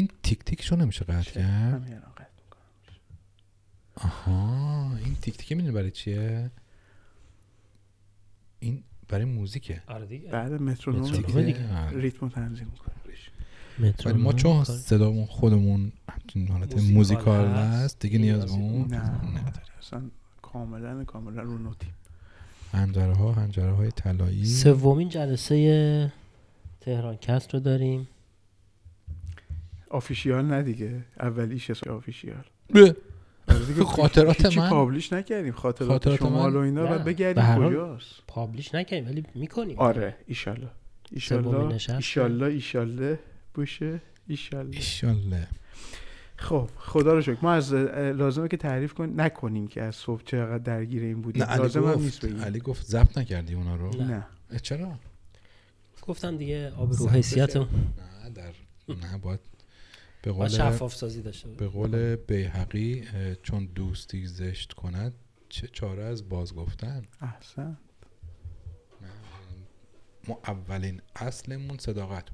این تیک تیکشو نمیشه قطع چه؟ کرد. آها این تیک تیک می‌دونی برای چیه؟ این برای موزیکه. آره دیگه. بعد مترونوم دیگه دیگه. آره. ریتم رو تنظیم می‌کنه. ولی ما چون صدامون خودمون همچین حالت موزیکال هست. دیگه نیاز به اون نه نداره اصلا کاملا کاملا رو نوتیم. هنجره ها هنجره های طلایی. سومین جلسه تهران کست رو داریم. آفیشیال نه دیگه. اولیش اسم آفیشیال. به. آره خاطرات من؟ پابلیش نکردیم. خاطرات, خاطرات شمال من؟ و اینا. بعد بگردیم کجاست؟ پابلیش نکنیم ولی می‌کنیم. آره ایشالله. ایشالله. ایشالله ایشالله. باشه ایشالله. ایشالله. خب خدا رو شکر. ما از لازمه که تعریف کن نکنیم که از صبح چقدر درگیر این بودیم. نه لازم هم نیست بگیم. علی گفت ضبط نکردی اونا رو. نه. چرا؟ گفتم دیگه آب رو نه در نه باید به قول شفاف سازی داشته به. قول بیهقی اه، چون دوستی زشت کند چه چاره از باز گفتن؟ احسن. ما اولین اصلمون صداقت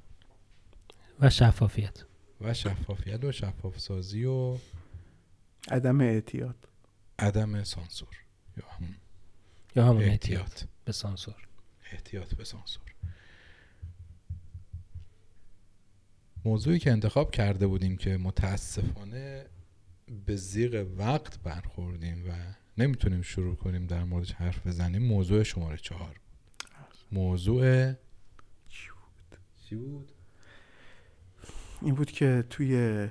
و شفافیت. و شفافیت و شفاف سازی و عدم اعتیاد. عدم سانسور. یا هم یا همون احتیاط. احتیاط. به سانسور. احتیاط به سانسور. موضوعی که انتخاب کرده بودیم که متاسفانه به زیغ وقت برخوردیم و نمی‌تونیم شروع کنیم در موردش حرف بزنیم موضوع شماره چهار موضوع چی بود؟ این بود که توی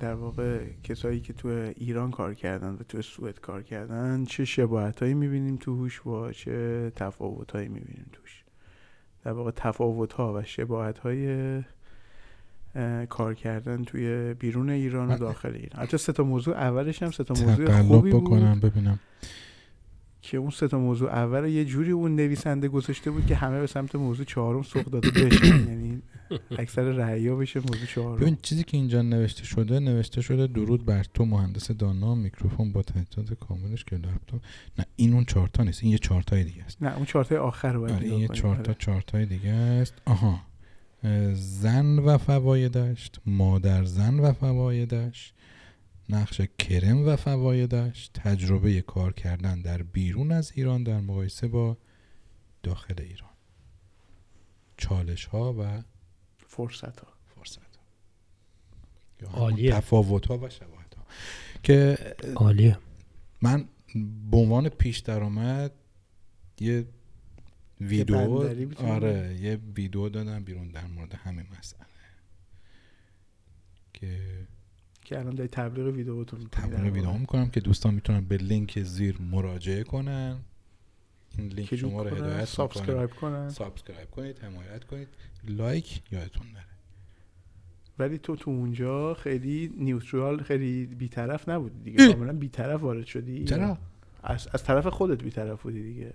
در واقع کسایی که توی ایران کار کردن و توی سوئد کار کردن چه شباهت هایی می‌بینیم توش با چه تفاوت هایی می‌بینیم توش در واقع تفاوت ها و شباهت های کار کردن توی بیرون ایران و من- داخل ایران. حتی سه تا موضوع اولش هم سه تا موضوع خوبی بکنم بود ببینم. که اون سه تا موضوع اول یه جوری اون نویسنده گذاشته بود که همه به سمت موضوع چهارم سوق داده بشن یعنی اکثر رعیا بشه موضوع چهارم. ببین چیزی که اینجا نوشته شده نوشته شده درود بر تو مهندس دانا میکروفون با تجهیزات کاملش که لپتاپ. نه این اون چارتا نیست این یه چارتای دیگه است. نه اون چهارتای آخر آره این نگاه یه. چارتا آره. چارتای دیگه است. آها. زن و فوایدش مادر زن و فوایدش نقش کرم و فوایدش تجربه کار کردن در بیرون از ایران در مقایسه با داخل ایران. چالش ها و فرصت ها فرصت ها یا عالیه. تفاوت ها و شباهت ها که عالیه. من به عنوان پیش درآمد یه ویدیو می‌تونی آره یه ویدیو دادم بیرون در مورد همین مسئله. که که الان داری تبلیغ ویدیوتون می‌کنی در تبلیغ ویدیو. می‌کنم که دوستان می‌تونن به لینک زیر مراجعه کنن. این لینک شما رو هدایت subscribe کنن. subscribe کنید حمایت کنید. like یادتون نره. ولی تو تو اونجا خیلی neutral خیلی بیطرف نبودی دیگه. کاملا بیطرف وارد شدی. چرا؟ از, از طرف خودت بیطرف بودی دیگه.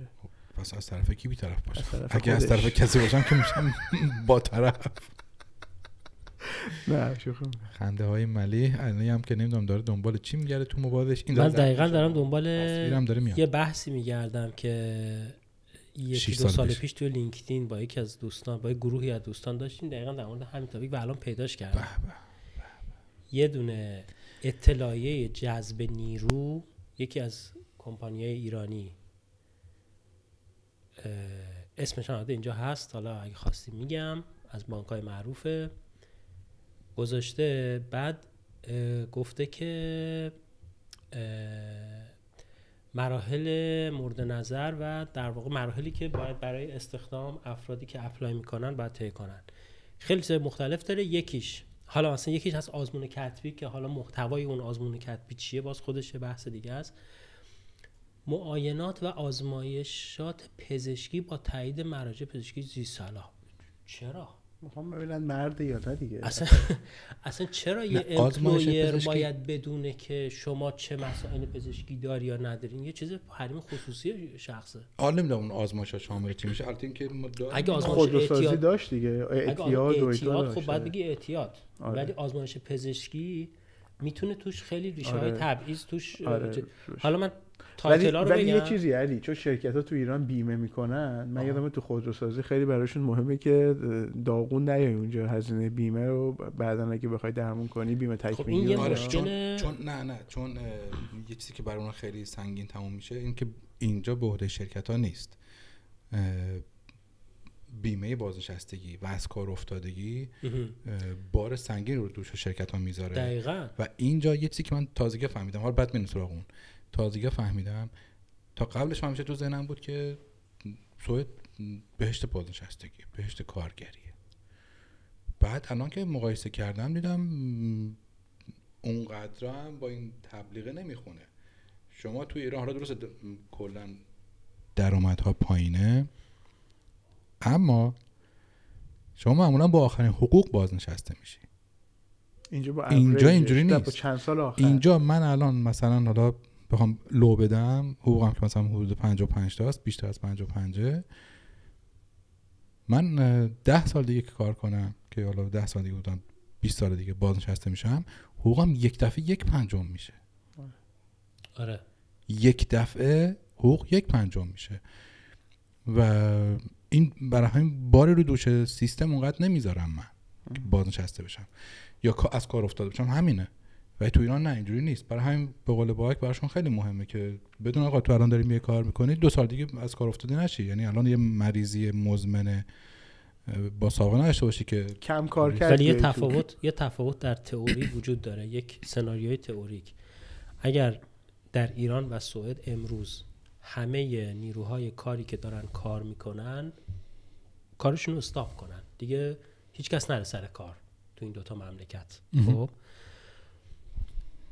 پس از طرف کی بیطرف باشم از طرف اگه از خودش. طرف کسی باشم که میشم با طرف نه شوخی. خنده های ملی علی هم که نمی‌دونم داره دنبال چی میگره تو موبایلش این من دقیقا دارم. دنبال تصویرم داره میاد یه بحثی میگردم که یکی دو سال سال پیش. پیش توی لینکدین با یکی از دوستان با یه گروهی از دوستان داشتیم دقیقا در مورد همین تاپیک و الان پیداش کردم به. یه دونه اطلاعیه جذب نیرو یکی از کمپانی ایرانی اسمش هم اینجا هست. حالا اگه خواستی میگم از بانک های معروفه. گذاشته بعد گفته که مراحل مورد نظر و در واقع مراحلی که باید برای استخدام افرادی که اپلای می‌کنن باید طی کنن. خیلی چیز مختلف داره. یکیش حالا مثلا یکیش از آزمون کتبی که حالا محتوای اون آزمون کتبی چیه؟ باز خودش بحث دیگه است. معاینات و آزمایشات پزشکی با تایید مراجع پزشکی زیست صلاح چرا؟ می‌خوام ببینن مرد یا نه دیگه. اصلا اصلا چرا یه امپلویر پزشکی- باید بدونه که شما چه مسائل پزشکی داری یا ندارین یه چیز حریم خصوصی شخصه. حالا نمی‌دونم اون آزمایش ها شامل چی میشه. البته اینکه. اگه آزمایش اعتیاد- داشت دیگه. اگه اعتیاد و اعتیاد خب باید بگی اعتیاد. آره. ولی آزمایش پزشکی می‌تونه توش خیلی ریشه های آره. تبعیض توش آره،. حالا من ولی, رو ولی یه چیزی علی چون شرکت ها تو ایران بیمه می‌کنن من. یادم تو خودروسازی خیلی براشون مهمه که داغون نیای اونجا هزینه بیمه رو بعدا اگه بخوای درمون کنی بیمه خب تکمیلی این یه و اینا. مشکل- چون, چون نه نه چون یه چیزی که برای اون خیلی سنگین تموم میشه این که اینجا به عهده شرکت ها نیست بیمه بازنشستگی و از کار افتادگی بار سنگین رو دوش شرکت ها می‌ذاره. دقیقا. و اینجا یه چیزی که من تازگی فهمیدم حالا بعد میریم سراغ اون. تازگی فهمیدم. تا قبلش همیشه تو ذهنم بود که سوئد بهشت بازنشستگی بهشت کارگریه. بعد الان که مقایسه کردم دیدم اونقدر هم با این تبلیغه نمی‌خونه. شما تو ایران حالا درست کلا درآمدها پایینه. اما شما معمولا با آخرین حقوق بازنشسته میشی. اینجا با اینجا اینجوری نیست. با چند سال آخر؟ اینجا من الان مثلا حالا بخوام لو بدم حقوقم که مثلا حدود 55 تاست بیشتر از 55 من اه، ده سال دیگه که کار کنم که حالا ده سال دیگه بودم 20 سال دیگه بازنشسته میشم حقوقم یک دفعه یک پنجم میشه. آره. یک دفعه حقوق یک پنجم میشه. و این برای همین باری رو دوش سیستم اونقدر نمی‌ذارم من که بازنشسته بشم. یا از کار افتاده بشم. همینه. و تو ایران نه اینجوری نیست. برای همین به قول باک براشون خیلی مهمه که بدون آقا تو الان داری یه کار می‌کنی دو سال دیگه از کار افتاده نشی. یعنی الان یه مریضی مزمن با سابقه نداشته باشی که کم کار کرد. ولی یه. تفاوت یه تفاوت در تئوری وجود داره. یک سناریوی تئوریک. اگر در ایران و سوئد امروز همه نیروهای کاری که دارن کار می‌کنن کارشون رو stop کنن. دیگه هیچ کس نره سر کار تو این دوتا مملکت. خب؟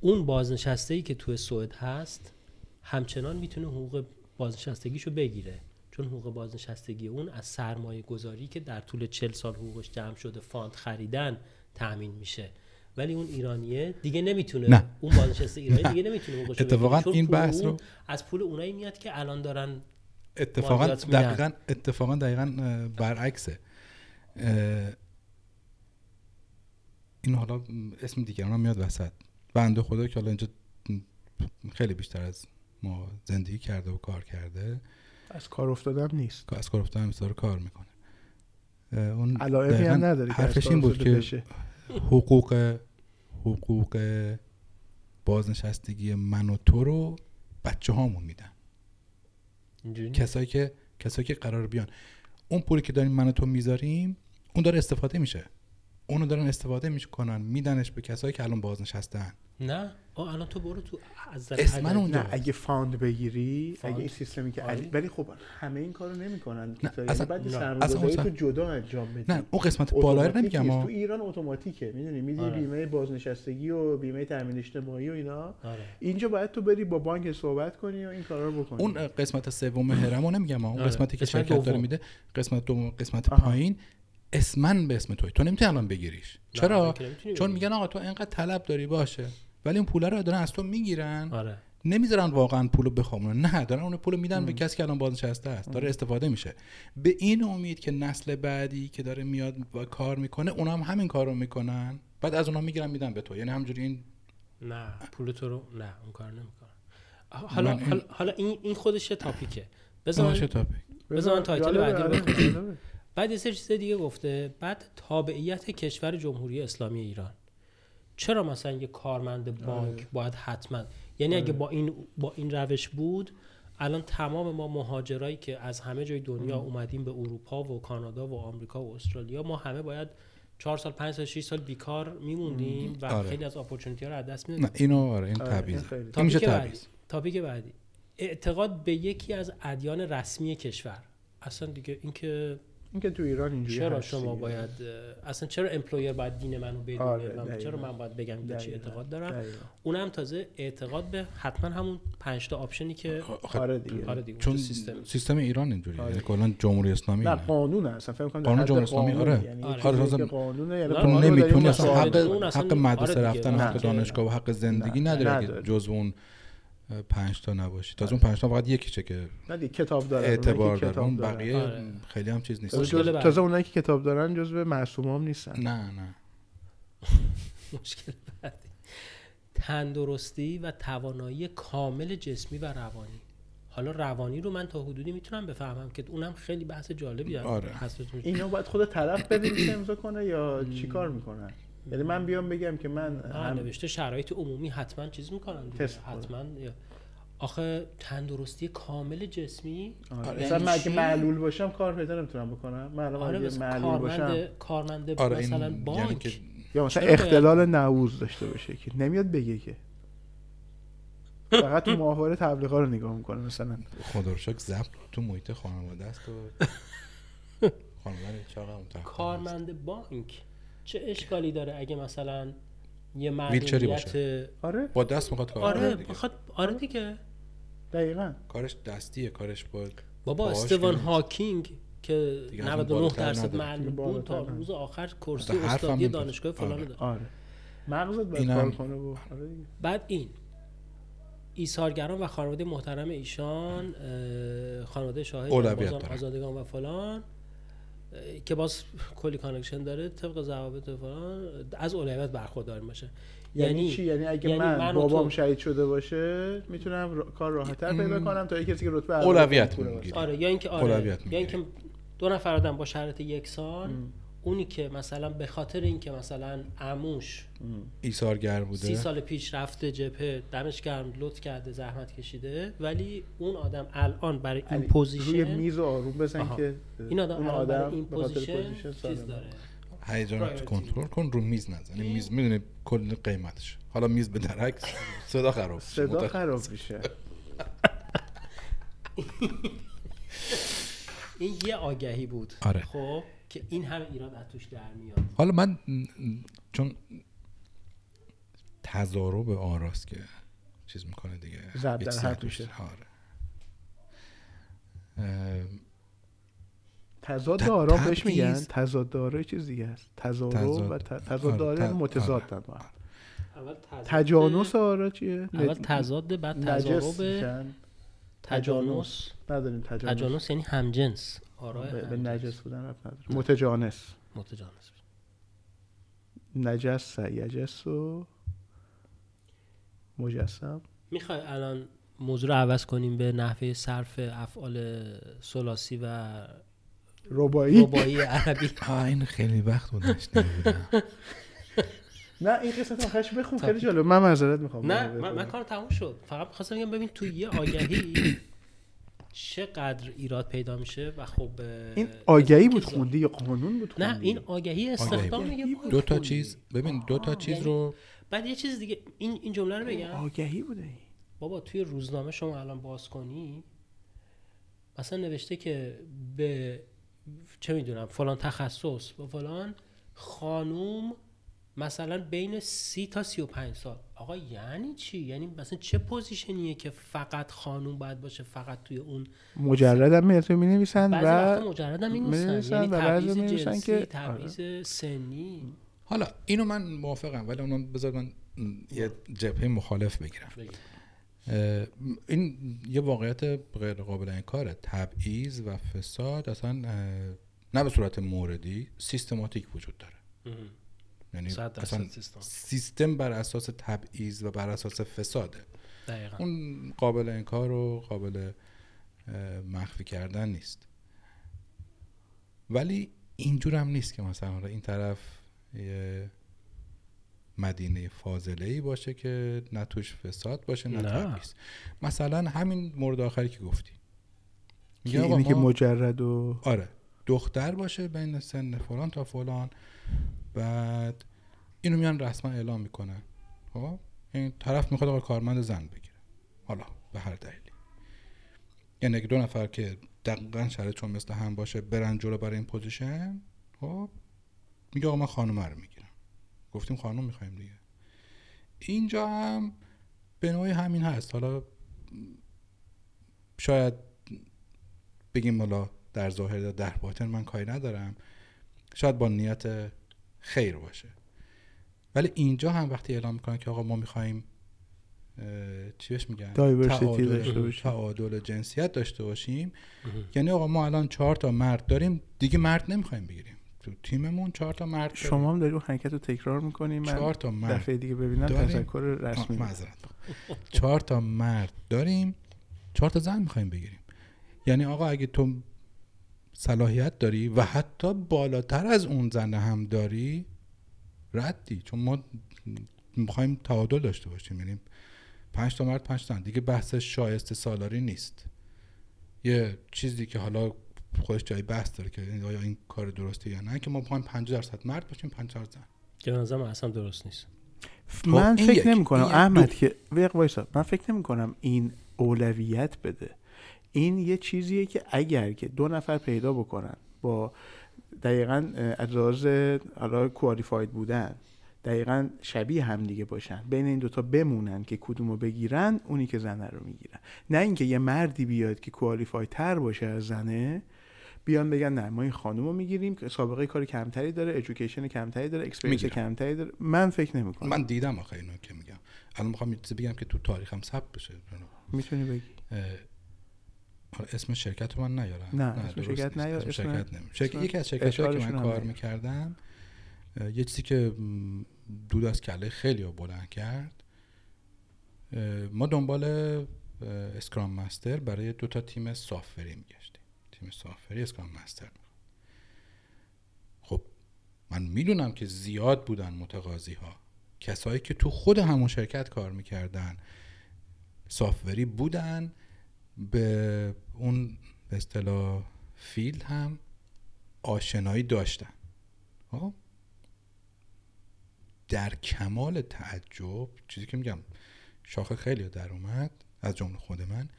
اون بازنشسته ای که توی سوئد هست همچنان می‌تونه حقوق بازنشستگیشو بگیره چون حقوق بازنشستگی اون از سرمایه گذاری که در طول 40 سال حقوقش جمع شده fund خریدن تأمین میشه ولی اون ایرانیه دیگه نمی‌تونه نه. اون بازنشسته ایرانی نه. دیگه نمی‌تونه حقوقشو اتفاقاً این بحث رو- از پول اونایی میاد که الان دارن اتفاقا. دقیقا اتفاقا دقیقا برعکسه این حالا اسم دیگران میاد وسط بنده خدا که حالا اینجا خیلی بیشتر از ما زندگی کرده و کار کرده. از کار افتادم نیست. از کار افتادن بسیار کار می‌کنه. اون علائمی هم نداره حرفش این بود که بشه. حقوق حقوق بازنشستگی من و تو رو بچه هامون میدن. کسایی که کسایی که قرار بیان. اون پولی که داریم من و تو می‌ذاریم اون داره استفاده میشه. اونو دارن استفاده می‌کنن میدنش به کسایی که الان بازنشستن نه آه الان تو برو تو از اسم نه اگه fund بگیری fund؟ اگه این سیستمی که آره. علی ولی خب همه این کارو نمی‌کنن نه، اصلا- بعد. سرمایه‌گذاری تو جدا انجام بدی نه اون قسمت بالایی رو نمیگم. تو ایران اتوماتیکه می‌دونی میدی آره. بیمه بازنشستگی و بیمه تامین اجتماعی و اینا آره. اینجا باید تو بری با بانک صحبت کنی و این کارا رو بکنی اون قسمت سوم هرم رو نمیگم. اون آره. قسمتی که شرکت داره. میده قسمت دوم قسمت. پایین اسمن به اسم توی. تو نمی‌تونی الان بگیریش. چرا؟ چون. میگن آقا تو اینقدر طلب داری باشه. ولی اون پوله رو دارن از تو می‌گیرن. آره. نمی‌ذارن واقعا پولو بخوابونن نه دارن اون پولو میدن به کسی که الان بازنشسته است. داره استفاده میشه. به این امید که نسل بعدی که داره میاد و کار می‌کنه اونا هم همین کارو می‌کنن. بعد از اونا می‌گیرن میدن به تو. یعنی همجوری این نه پول تو رو نه اون کار نمی‌کنه حالا من این- حالا, حالا این خودش یه topic ه؟ بذار باشه من- topic؟ بذار title بعدی آره،. بعد یه سری چیز دیگه گفته. بعد تابعیت کشور جمهوری اسلامی ایران. چرا مثلا یه کارمند بانک باید حتما یعنی اگه با این با این روش بود الان تمام ما مهاجرایی که از همه جای دنیا اومدیم به اروپا و کانادا و آمریکا و استرالیا ما همه باید چهار سال پنج سال 6 سال بیکار میموندیم و آره. خیلی از opportunity ها رو از دست نه می‌دادیم. اینو آره این آره، تبعیض. topic بعدی. topic بعدی. اعتقاد به یکی از ادیان رسمی کشور. اصلا دیگه اینکه این که تو ایران اینجوری چرا شما. باید اصلا چرا employer باید دین منو بدونه آره، من. چرا من باید بگم به چی. اعتقاد دارم دقیقاً. اونم تازه اعتقاد به حتما همون پنج تا option ی که آره دیگه آره دیگه چون سیستم سیستم ایران اینجوریه آره. یعنی کلا جمهوری اسلامی نه. قانون اصلا فکر کنم قانون جمهوری اسلامی، آره. یعنی آره. آره. آره، یعنی قانون رو نمی‌تونی اصلا حق حق مدرسه آره. رفتن. حق دانشگاه و حق زندگی نداره. جزو اون پنج تا نباشی تازه اون پنج تا فقط یکیشه که نه کتاب دارن. اعتبار داره کتاب اون دارن. بقیه آره. خیلی هم چیز نیست تازه اونایی که کتاب دارن جزو معصوم هم نیستن. نه نه. مشکل بعدی. تندرستی و توانایی کامل جسمی و روانی. حالا روانی رو من تا حدودی می‌تونم بفهمم که اونم خیلی بحث جالبی آره. هست اینو باید خود طرف بنویسه امضا کنه یا چیکار می‌کنن؟ یعنی من بیام بگم که من هم نوشته شرایط عمومی حتما چیز می‌کنن. تست. حتما آخه تندرستی کامل جسمی آره. یعنی مثلا من اگه؟ معلول باشم کار پیدا نمی‌تونم بکنم من الان آره معلول باشم کارمند آره این مثلا یعنی بانک که یا مثلا چرا اختلال نعوز داشته باشه که نمیاد بگه که فقط تو ماهواره تبلیغا رو نگاه می‌کنه مثلا خدا رو شکر ضبط تو محیط خانواده است و خانواده است. کارمند بانک چه اشکالی داره اگه مثلا یه ویلچری معلولیت آره با دست می‌خواد کار آره کنه دیگه. بخواد آره دیگه دقیقا کارش دستیه کارش با بابا استوان هاکینگ که دیگه از اون 99 بالاتر درصد. معلوم بود تا روز آخر کرسی استادی. دانشگاه فلان آره. داره آره مغزت باید کار کنه آره. بعد این ایثارگران و خانواده محترم ایشان خانواده شاهد. آزادگان و فلان که باز کلی connection داره طبق ضوابط فلان از اولویت برخوردار باشه یعنی, چی یعنی اگه یعنی من, من بابام تو- شهید شده باشه می‌تونم را- کار راحتتر پیدا کنم تا کسی که رتبه اول اولویت. باشه. آره یا اینکه آره یا. اینکه دو نفر آدم با شرایط یکسان اونی که مثلا به خاطر اینکه مثلا عموش ایثارگر بوده سی سال پیش رفته جبهه دمش گرم لطف کرده زحمت کشیده ولی اون آدم الان برای این علی، position روی میز و آروم بزن آها. که این آدم, اون الان برای آدم این position position چیز. داره Priority. کنترل کن رو میز نزن این میز می‌دونی کل قیمتش حالا میز به درک صدا خراب میشه. صدا خراب میشه این یه آگهی بود آره. خب که این همه ایراد از توش در میاد. حالا من چون تضارب آراست که چیز می‌کنه دیگه. ضرب در هیچ حد ضرب میشه. بیشتر. آره تضاد آرا بهش میگن. تضاد آرا چیز دیگه است. تضاد تضاد- و تضاد. آره، آرا ت- متضادن با هم. اول تضاد. تجانس آرا چیه؟ اول تضاد بعد تضارب. تجانس. نداریم تجانس. تجانس یعنی همجنس. آرای به. نجس بودن رفت نداره. متجانس. متجانس نجس یجس و مجسم. می‌خوای الان موضوع رو عوض کنیم به نحوه صرف افعال سلاسی و ربایی ربایی عربی. آه این خیلی وقت بود نه این قسمت آخرش بخون خیلی جالب. من معذرت می‌خوام. نه من, من کار تموم شد. فقط می‌خواستم بگم ببین تو یه آگهی چقدر ایراد پیدا میشه و خب این آگهی بود. خوندی یا قانون بود نه خوندی؟ این آگهی استخدام آگهی میگه بود. دو تا خوندی. چیز ببین دو تا چیز رو بعد یه چیز دیگه این این جمله رو بگم آگهی بوده بابا توی روزنامه شما الان باز کنی مثلا نوشته که به چه می‌دونم فلان تخصص و فلان خانوم مثلا بین سی تا سی و پنج سال. آقا یعنی چی؟ یعنی مثلا چه position یه که فقط خانوم باید باشه فقط توی اون مجرد هم می‌رسه می نویسن بعضی و مجرد هم می‌نویسن. می‌نویسن یعنی تبعیض جنسی که- آره. تبعیض سنی. حالا اینو من موافقم ولی اونو بذار من یه جبهه مخالف بگیرم. این یه واقعیت غیر قابل انکاره. تبعیض و فساد اصلا نه به صورت موردی سیستماتیک وجود داره. یعنی اصلا سیستم. سیستم بر اساس تبعیض و بر اساس فساده دقیقا. اون قابل انکار و قابل مخفی کردن نیست. ولی اینجور هم نیست که مثلا این طرف یه مدینه فاضله ای باشه که نه توش فساد باشه نه نه. تبعیض. مثلا همین مورد آخری که گفتی. میگه اینی که مجرد و آره. دختر باشه بین سن فلان تا فلان. بعد اینو میان رسما اعلام می‌کنن. خب؟ این طرف می‌خواد آقا کارمند زن بگیره. حالا به هر دلیلی. یعنی دو نفر که دقیقا شرایطشون مثل هم باشه برن جلو برای این پوزیشن خب؟ میگه آقا من خانومه رو می‌گیرم. گفتیم خانوم می‌خوایم دیگه. اینجا هم به نوعی همین هست. حالا شاید بگیم حالا در ظاهر در باطن من کاری ندارم. شاید با نیت خیر باشه ولی اینجا هم وقتی اعلام می‌کنن که آقا ما می‌خوایم چی بهش میگن تعادل- داشته باشیم. تعادل جنسیت داشته باشیم. یعنی آقا ما الان چهار تا مرد داریم دیگه مرد نمی‌خوایم بگیریم تو تیممون چهار تا مرد داریم. شما هم داری اون حرکت رو تکرار می‌کنی من چهار تا مرد دفعه دیگه ببینم داریم. تذکر رسمی چهار تا مرد داریم چهار تا زن می‌خوایم بگیریم یعنی آقا اگه تو صلاحیت داری و حتی بالاتر از اون زن هم داری؟ ردی چون ما می‌خوایم تعادل داشته باشیم یعنی پنج تا مرد پنج تا زن. دیگه بحث شایسته سالاری نیست. یه چیزی که حالا خودش جای بحث داره که آیا این کار درسته یا نه که ما می‌خوایم 50 درصد مرد باشیم 50 درصد زن. که به نظرم اصلا درست نیست. من خب، این فکر. نمی کنم احمد دو. که وایسا. من فکر نمی کنم این اولویت بده. این یه چیزیه که اگر که دو نفر پیدا بکنن با دقیقا از حالا کوالیفاید بودن دقیقا شبیه هم دیگه باشن بین این دوتا بمونن که کدومو بگیرن اونی که زنه رو می‌گیرن. نه اینکه یه مردی بیاد که qualified تر باشه از زنه بیان بگن نه ما این خانم رو می‌گیریم که سابقه کار کمتری داره education کمتری داره experience. کمتری داره. من فکر نمی کنم من دیدم آخه اینو که میگم. الان می‌خوام بگم که تو تاریخم ثبت بشه. می‌تونی بگی. حالا اسم شرکت رو من نیارم نه، اسم شرکت. نیار، اسم شرکت نمی شرکت یکی از شرکت که اشارشون من کار. می‌کردم یه چیزی که دود از کله خیلی رو بلند کرد ما دنبال scrum master برای دو تا تیم software ی میگشتیم تیم software ی scrum master. خب من می‌دونم که زیاد بودن متقاضی ها کسایی که تو خود همون شرکت کار می‌کردن software ی بودن به اون به اصطلاح field هم آشنایی داشتن. خب؟ در کمال تعجب چیزی که میگم شاخ خیلی در اومد از جمله خود من.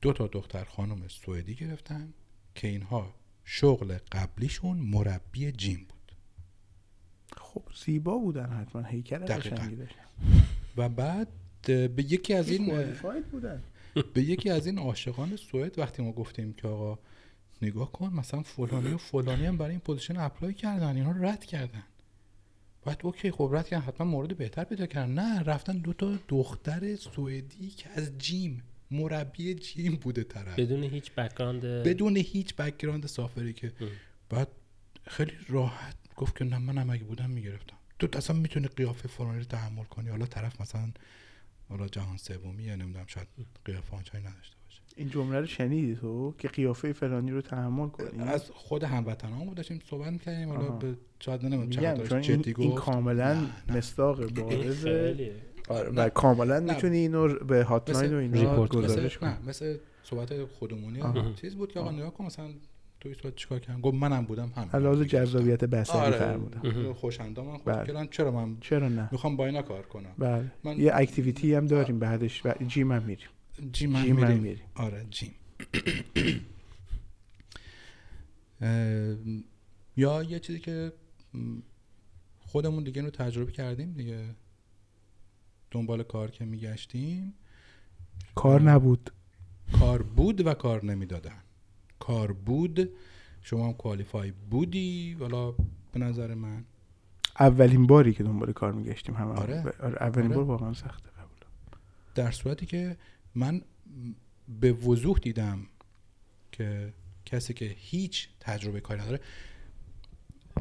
دو تا دختر خانم سوئدی گرفتن که اینها شغل قبلیشون مربی gym بود. خب زیبا بودن حتما هیکل و بعد به یکی از این بودن. به یکی از این عاشقان سوئد وقتی ما گفتیم که آقا نگاه کن مثلا فلانی و فلانی هم برای این position apply کردن اینا رد کردن. بعد okay خب رد کردن حتما مورد بهتر پیدا کردن. نه رفتن دو تا دختر سوئدی که از gym مربی gym بوده طرف. بدون هیچ background بدون هیچ background software ی که. ام. بعد خیلی راحت گفت که نه منم اگه بودم می‌گرفتم. تو اصلا می‌تونی قیافه فلانی رو تحمل کنی. حالا طرف مثلا حالا جهان سومی یا نمی‌دونم شاید قیافه آنچنانی نداشته باشه. این جمله رو شنیدی تو؟ که قیافه فلانی رو تحمل کنی؟ از خود هموطنان داشتیم صحبت می‌کردیم. حالا. به شاید نمی‌دونم چقدر این, جدی این گفت. کاملا این بارز آره، و. کاملا. می‌تونی اینو به hotline و اینا report گزارش کنی. مثل صحبت خودمونی. چیز بود که آقا نگاه کن مثلا توی صحبت چیکار کردن گفت منم بودم همین. علاوه جذابیت بصری آره. فرمودن مهم. خوش‌اندام من بله. خود کردن چرا من چرا نه؟ می‌خوام با اینا کار کنم؟ بله. من یه activity هم داریم بعدش. و gym هم میریم. جیم هم جیم هم میریم. میریم. آره جیم یا یه چیزی که خودمون دیگه رو تجربه کردیم دیگه. دنبال کار که میگشتیم. کار نبود. کار بود و کار نمی‌دادن. کار بود. شما هم کوالیفای بودی. والا به نظر من اولین باری که دنبال کار میگشتیم هم آره. آره اولین آره. بار واقعا سخته قبول در صورتی که من به وضوح دیدم که کسی که هیچ تجربه کاری نداره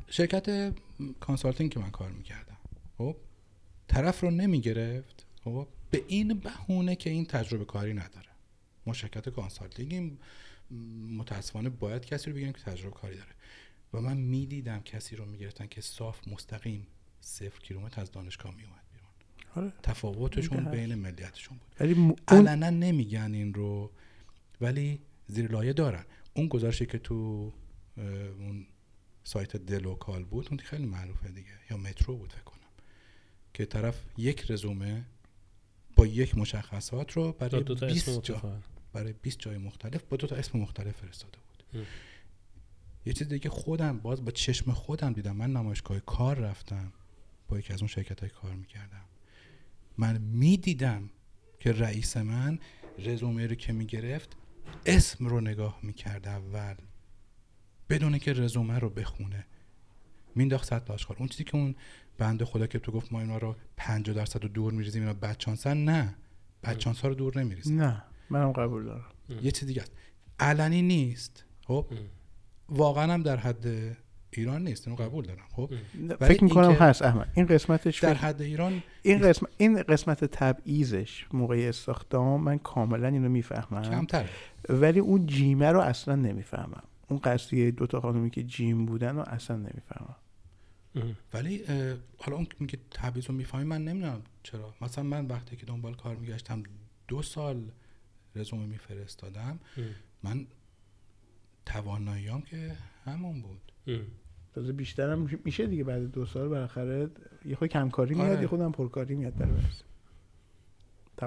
شرکت consulting که من کار می‌کردم. خب طرف رو نمی‌گرفت. خب به این بهونه که این تجربه کاری نداره. ما شرکت consulting ایم متاسفانه باید کسی رو بگیریم که تجربه کاری داره. و من می‌دیدم کسی رو می‌گرفتن که صاف مستقیم صفر کیلومتر از دانشگاه میومد بیرون. آره. تفاوتشون. بین ملیتشون بود. ولی م- علنا نمیگن این رو ولی زیر لایه دارن. اون گزارشی که تو اون سایت دلوکال بود اون خیلی معروفه دیگه. یا مترو بود فکر کنم. که طرف یک رزومه با یک مشخصات رو برای دو تا اسم 20 جا برای 20 جای مختلف با دو تا اسم مختلف فرستاده بود. ام. یه چیز دیگه خودم باز با چشم خودم دیدم. من نمایشگاه کار رفتم با یکی از اون شرکت های کار می‌کردم. من می‌دیدم که رئیس من رزومه رو که می‌گرفت اسم رو نگاه می‌کرد اول بدون که رزومه رو بخونه. مینداخت سطل آشغال. اون چیزی که اون بنده خدا که تو گفت ما اینا رو 50 درصد رو دور میریزیم اینا بچانسن نه. بچانس ها رو دور نمیریزیم. نه. منم قبول دارم. یه چیز دیگه است. علنی نیست خب. واقعا هم در حد ایران نیست اینو قبول دارم خب؟ فکر می‌کنم هست احمد. این قسمتش در حد ایران این قسمت این قسمت تبعیضش موقع استخدام من کاملا اینو می‌فهمم. کمتر. ولی اون جیمه رو اصلا نمی‌فهمم. اون قضیه دوتا خانومی که جیم بودن رو اصلا نمی‌فهمم. ولی اه، حالا اون که میگه تبعیض رو می‌فهمی من نمی‌دونم چرا. مثلا من وقتی که دنبال کار میگشتم دو سال رزومه میفرستادم. من تواناییام که همون بود. تازه بیشترم میشه دیگه بعد دو سال بالاخره یه خود کمکاری میاد آره. یه خودم پرکاری میاد در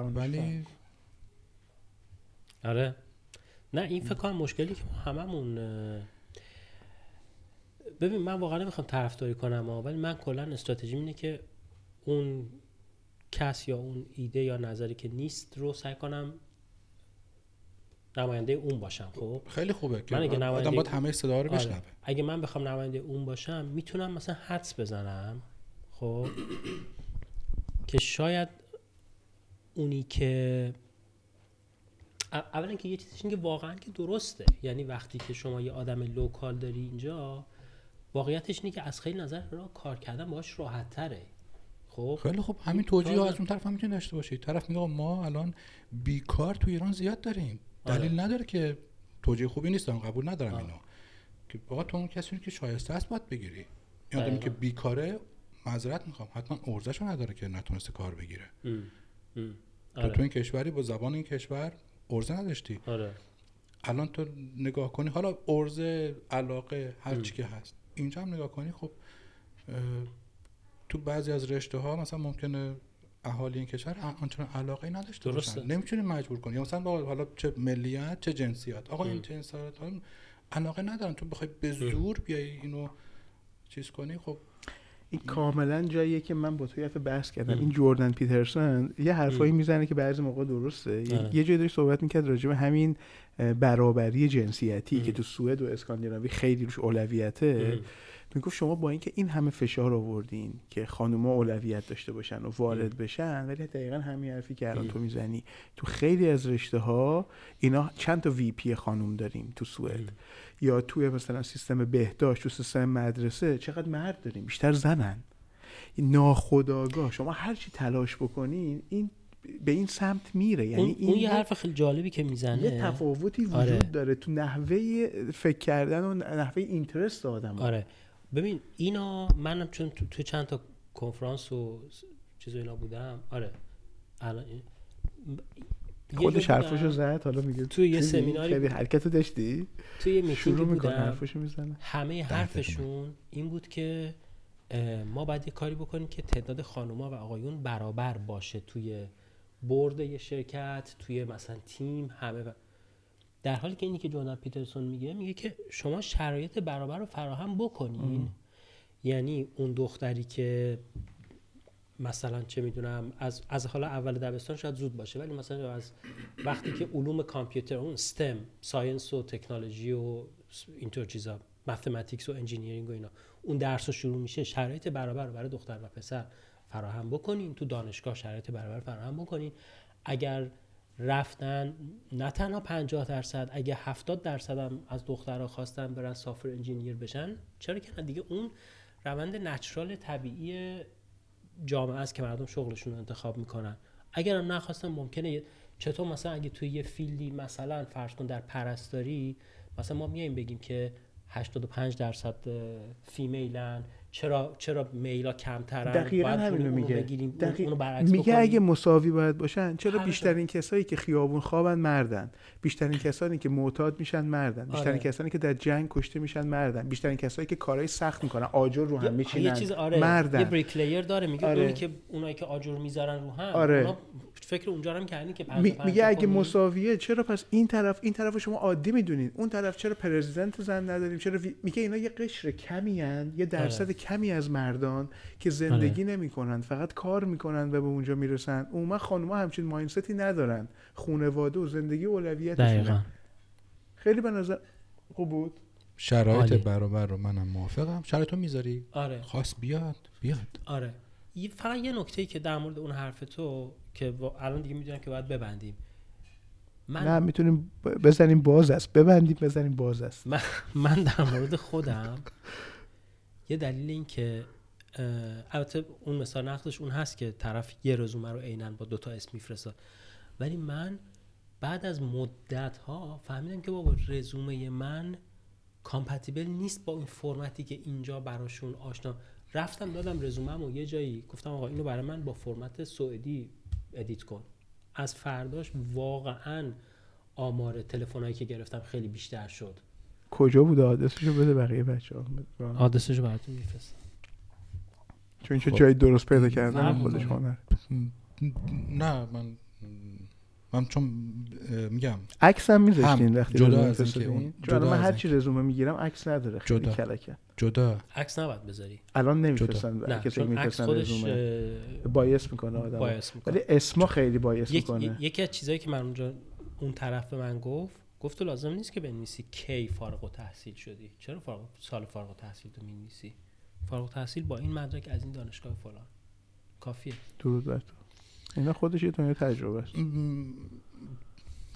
ولی آره نه این فکر کنم مشکلی که ما هممون ببین من واقعا نمی‌خوام طرفداری کنم ولی من کلا استراتژی اینه که اون کس یا اون ایده یا نظری که نیست رو سعی کنم نماینده اون باشم خب؟ خیلی خوبه که من اگه آدم نماینده- باید همه صدا رو آره. بشنوه. اگه من بخوام نماینده اون باشم می‌تونم مثلا حدس بزنم خب؟ که شاید اونی که اولا که یه چیزش اینه که واقعا که درسته. یعنی وقتی که شما یه آدم لوکال داری اینجا واقعیتش اینه که از خیلی نظر را کار کردن باش راحت تره. خب؟ خیلی خوب. همین توجیه آره. از اون طرف هم می‌تونی داشته باشی. طرف میگه ما الان بیکار تو ایران زیاد داریم. دلیل نداره که توجیه خوبی نیست من قبول ندارم آره. اینو که آقا تو اون کسی که شایسته است باید بگیری این آدمی دقیقاً. که بیکاره معذرت می‌خوام حتما ارزشو نداره که نتونسته کار بگیره ام. ام. تو آره. تو این کشوری با زبان این کشور ارزه نداشتی آره الان تو نگاه کنی حالا ارزه علاقه هر چی که هست اینجا هم نگاه کنی خب تو بعضی از رشته ها مثلا ممکنه اهالی این کشور آنچنان علاقه نداشته درسته. باشن نمی‌تونی مجبور کنی یا مثلا با حالا چه ملیت چه جنسیت آقا این ام. ها علاقه ندارن تو بخوای به زور بیای اینو چیز کنی خب این کاملا جاییه که من با تو بحث کردم ام. این جردن پیترسون یه حرفایی. می‌زنه که بعضی موقع درسته یه- آره. یه جایی داشت صحبت می‌کرد راجع به همین برابری جنسیتی ام. که تو سوئد و اسکاندیناوی خیلی روش اولویته ام. می‌گفت شما با اینکه این همه فشار آوردین که خانوما اولویت داشته باشن و وارد. بشن ولی دقیقا همین حرفی که الان. تو می‌زنی. تو خیلی از رشته ها اینا چند تا وی پی خانوم داریم تو سوئد. یا توی مثلا سیستم بهداشت تو سیستم مدرسه چقدر مرد داریم؟ بیشتر زنن. ناخداگاه شما هر چی تلاش بکنین این به این سمت میره. یعنی اون, این اون یه حرف خیلی جالبی که می‌زنه. یه تفاوتی وجود آره. داره تو نحوه فکر کردن و نحوه اینترست آدم. آره. ببین اینا منم چون تو, تو چند تا کنفرانس و چیز اینا بودم آره الان خودش حرفشو زد حالا میگه توی یه؟ سمیناری خیلی بود. حرکت رو داشتی؟ توی یه میتینگی شروع می‌کنه بودم. حرفشو می‌زنه. همه حرفشون این بود که ما باید یه کاری بکنیم که تعداد خانوما و آقایون برابر باشه توی برد یه شرکت توی مثلا تیم همه و در حالی که اینی که جوردن پیترسون میگه میگه که شما شرایط برابر رو فراهم بکنین. یعنی اون دختری که مثلا چه می‌دونم از از حالا اول دبستان شاید زود باشه ولی مثلا از وقتی که علوم کامپیوتر اون استم ساینس و تکنولوژی و اینطور چیزا mathematics و engineering و اینا اون درس رو شروع میشه شرایط برابر رو برای دختر و پسر فراهم بکنین تو دانشگاه شرایط برابر فراهم بکنین. اگر رفتن نه تنها 50 درصد اگه 70 درصد هم از دخترها خواستن برن software engineer بشن چرا که دیگه اون روند natural طبیعی جامعه است که مردم شغلشون رو انتخاب می‌کنن. اگر هم نخواستن ممکنه چطور مثلا اگه توی یه field ی مثلا فرض کن در پرستاری مثلا ما میایم بگیم که 85 درصد female ن چرا چرا male ا کمترن دقیقا همینو میگه بگیریم اون- دقیق- اونو برعکس میگه بکنیم. اگه مساوی باید باشن چرا بیشترین کسایی که خیابون خوابن مردن بیشترین کسانی که معتاد میشن مردن بیشترین آره. کسانی که در جنگ کشته میشن مردن بیشترین کسایی که کارهای سخت می‌کنن آجر رو هم میچینن یه چیز آره مردن یه bricklayer داره میگه آره. اونی که اونایی که آجر می‌ذارن رو هم آره. اونا فکر اونجا هم کردین که می- میگه اگه. مساویه چرا پس این طرف این طرف شما عادی می‌دونین اون طرف چرا پرزیدنت زن نداریم چرا وی- میگه اینا یه قشر کمی هن، یه درصد آره. کمی از مردان که زندگی نمی‌کنن فقط کار می‌کنن و به اونجا می‌رسن عموما خانوما همچین ماینستی ندارن خونواده و زندگی اولویتشونه. دقیقاً. خیلی به نظر خوب بود. شرایط. برابر رو منم موافقم. شرایط رو می‌ذاری؟ آره. خواست بیاد. بیاد. آره. فقط یه نکته ای که در مورد اون حرف تو که الان دیگه می‌دونم که باید ببندیم. من نه می‌تونیم بزنیم باز است. ببندیم بزنیم باز است. من, من در مورد خودم یه دلیل این که البته اون مثال نقدش اون هست که طرف یه رزومه رو عینا با دوتا اسم میفرسته ولی من بعد از مدت ها فهمیدم که بابا رزومه من compatible نیست با این فرمتی که اینجا براشون آشنا. رفتم دادم رزومم و یه جایی گفتم آقا اینو برای من با فرمت سوئدی edit کن. از فرداش واقعا آمار تلفنایی که گرفتم خیلی بیشتر شد. کجا بوده آدرسشو بده بقیه بچه ها آدرسش رو براتون میفرستم. چون چه خب. جایی درست پیدا کردن خودش نه. هنر نه من من چون میگم. عکس هم میذاشتین وقتی جدا رزومه از این که فرستادین؟ اون- چون الان جدا من هر چی رزومه می‌گیرم عکس نداره. خیلی جدا. کلکه. جدا. عکس نباید بذاری. الان نمیفرستن عکس میفرستن رزومه. بایس می‌کنه آدم. باعث می‌کنه. ولی اسما خیلی بایس یک- می‌کنه. یکی از چیزایی که من اونجا اون طرف به من گفت گفت تو لازم نیست که بنویسی کی فارغ و تحصیل شدی. چرا فارغ سال فارغ و تحصیل تو می‌نویسی؟ فارغ التحصیل با این مدرک از این دانشگاه فلان. کافیه. درود بر تو. اینا خودش یه تجربه است.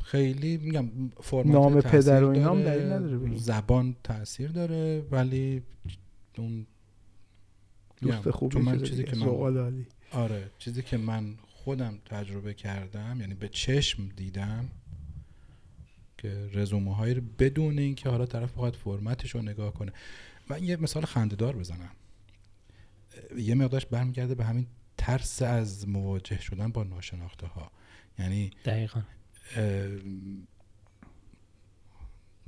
خیلی میگم فرمت نام تاثیر پدر و اینام داره، دلیل نداره بگیم. زبان تاثیر داره ولی اون دوست خوبی چون من چیزی. که من آره چیزی که من خودم تجربه کردم یعنی به چشم دیدم که رزومه هایی رو بدون اینکه حالا طرف بخواد فرمتش رو نگاه کنه. من یه مثال خندهدار بزنم. یه مقدارش برمیگرده به همین ترس از مواجه شدن با ناشناخته ها یعنی دقیقا.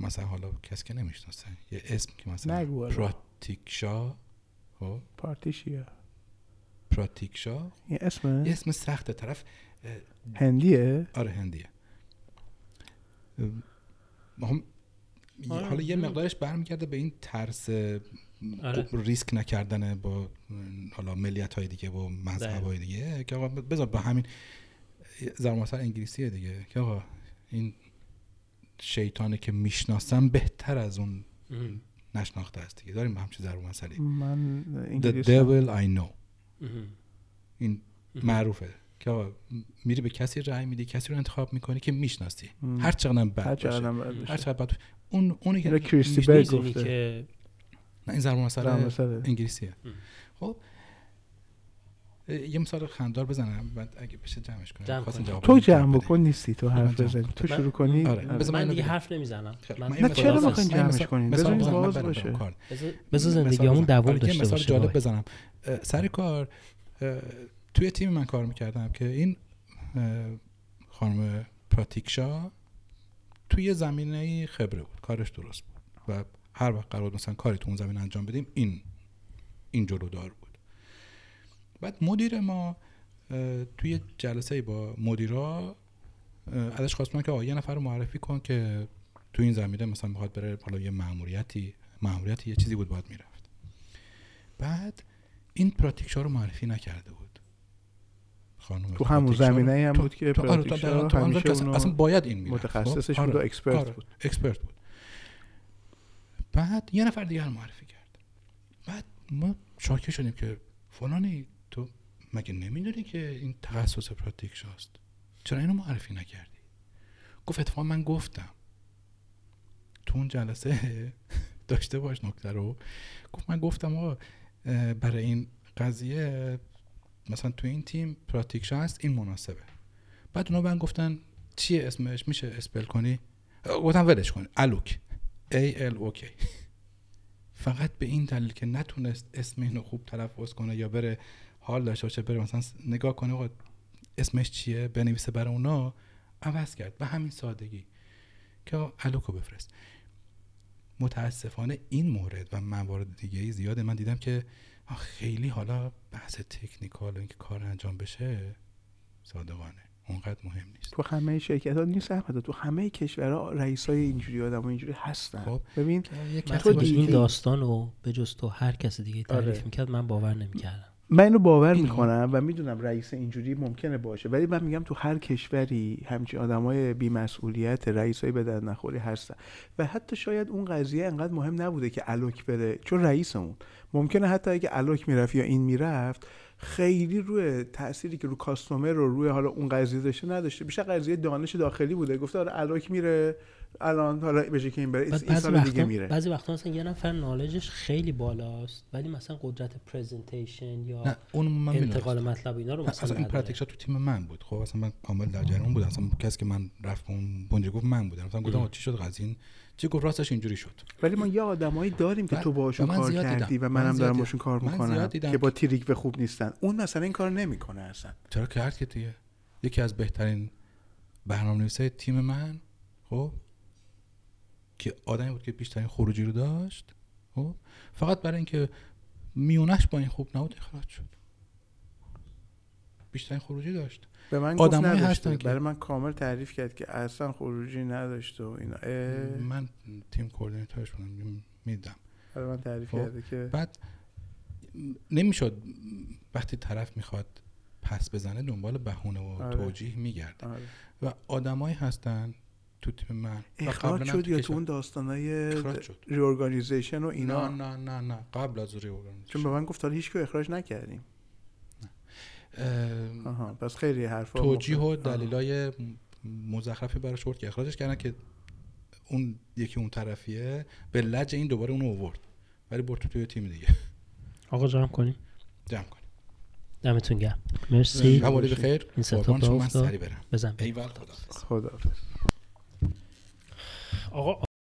مثلا حالا کسی که نمی‌شناسه یه اسم که مثلا. پراتیکشا خب؟ پارتیشیا پراتیکشا؟ این اسمه؟ یه اسم سخت طرف هندیه؟ آره هندیه. هم آره، حالا یه. مقدارش برمیگرده به این ترس آره. خب ریسک نکردن با حالا ملیت های دیگه و مذهب های دیگه که آقا بذار با همین زرماسر انگلیسیه دیگه که آقا این شیطانه که می‌شناسم بهتر از اون. نشناخته است دیگه داریم همچین ضرب مسئله من The انگلیسی devil I know. این. معروفه که آقا میری به کسی رأی میدی کسی رو انتخاب می‌کنی که می‌شناسی. هر چقدر بد هر باشه چقدر هر. چقدر بد اون اونی که کریستی می‌دونی گفته. که نه این ضرب مسئله مثلا. انگلیسیه. خب یه مثال خنددار بزنم بعد اگه بشه جمعش کنم. جواب تو جمع بکن نیستی تو حرف کنم. تو شروع کنی آره. آره. بذار من دیگه. حرف نمی‌زنم خیلی. من نه مثال چرا. می‌خواین جمعش مثال- کنین؟ مثال من باز باشه. مثال زندگیامون. دوام آره، داشته مثال باشه جالب وای. بزنم سر کار توی تیم من کار می‌کردم که این خانم پراتیکشا توی زمینه خبره بود کارش درست بود و هر وقت قرار مثلا کاری تو اون زمین انجام بدیم این این جلودار بود. بعد مدیر ما توی جلسه با مدیرا ازش خواستن که یه نفر رو معرفی کن که تو این زمینه مثلا می‌خواد بره حالا یه ماموریتی ماموریتی یه چیزی بود باید می‌رفت. بعد این پراتیکشا رو معرفی نکرده بود. خانم تو همون زمینه هم بود که تو- آره، تو- تو- اصلا- باید این می‌رفت متخصصش خب؟ بود و آره، expert آره، بود. expert بود. بعد یه نفر دیگر رو معرفی کرد. بعد ما شاکه شدیم که فلانی تو مگه نمی‌دونی که این تخصص پراتیکشاست چرا اینو معرفی نکردی؟ گفت اتفاقا من گفتم. تو اون جلسه داشته باش نکته رو. گفت من گفتم آقا برای این قضیه مثلا تو این تیم پراتیکشا هست این مناسبه. بعد اونا من گفتن چیه اسمش؟ میشه اسپل کنی؟ گفتم ولش کن. الوک. A L O K. فقط به این دلیل که نتونست اسم اینو خوب تلفظ کنه یا بره حال داشته باشه بره مثلا نگاه کنه آقا اسمش چیه؟ بنویسه برای اونا. عوض کرد. به همین سادگی. که الوکو بفرست. متاسفانه این مورد و موارد دیگه زیاده من دیدم که خیلی حالا بحث تکنیکال و اینکه کار انجام بشه صادقانه. اونقدر مهم نیست. تو همه شرکت ها نیست احمد تو همه کشورها رئیس های اینجوری آدم اینجوری هستن. خب. ببین تو باشه این داستان رو به جز تو هر کس دیگه تعریف آره. می‌کرد من باور نمی‌کردم. من اینو باور می‌کنم و می‌دونم رئیس اینجوری ممکنه باشه ولی من میگم تو هر کشوری همچین آدمای بیمسئولیت رئیسای به در نخوری هستن. و حتی شاید اون قضیه انقدر مهم نبوده که الوک بره چون رئیس اون. ممکنه حتی اگه الوک می‌رفت یا این می‌رفت خیلی روی تأثیری که رو customer رو روی حالا اون قضیه داشته نداشته. بیشتر قضیه دانش داخلی بوده. گفته آره الوک میره الان حالا بشه که این بره. این سال دیگه وقتا میره. بعضی وقتا مثلا یه نفر knowledge ش خیلی بالاست ولی مثلا قدرت presentation یا نه اون من انتقال می‌دونستم. مطلب اینا رو مثلا اصلا این. پراتیکشا تو تیم من بود. خب اصلا من کامل در جریان بودم. اصلا کسی که من رفت اون بنجه گفت من بودم. مثلا گفتم چی شد؟ قضیه این چی گفت راستش اینجوری شد ولی ما یه آدمایی داریم که من- تو من کار زیاد دیدم. کردی و من منم زیاد دارم. باشون کار من می‌کنم که با تریک و خوب نیستن اون مثلا این کار نمی‌کنه اصلا چرا کرد که دیگه یکی از بهترین برنامه تیم من خب که آدمی بود که بیشترین خروجی رو داشت خب فقط برای اینکه میونش با این خوب نبود اخراج شد بیشترین خروجی داشت. به من گفت آدمایی نداشته. هستن که- برای من کامل تعریف کرد که اصلا خروجی نداشته و اینا. اه، من تیم کوردینیتورش بودم میدم. برای من تعریف خب. کرده که بعد نمی‌شد وقتی طرف می‌خواد پس بزنه دنبال بهونه و آره. توجیه میگرده. آره. و آدمایی هستن تو تیم من. اخراج شد یا تو اون داستانای ریورگانیزیشن و نه اینا؟ نه نه نه قبل از روی چون به من گفت حالا هیچ که اخراج نکردیم. آها پس خیلی حرفا توجیه و. دلیلای مزخرفی براش برد که اخراجش کردن که اون یکی اون طرفیه به لج این دوباره اونو آورد. ولی برد تو توی تیم دیگه. آقا جمع کنیم جمع کنیم دمتون گرم. مرسی. حوالی بخیر این ستاپ قربان شما من. سری برم. بزن خدا. خداحافظ. آقا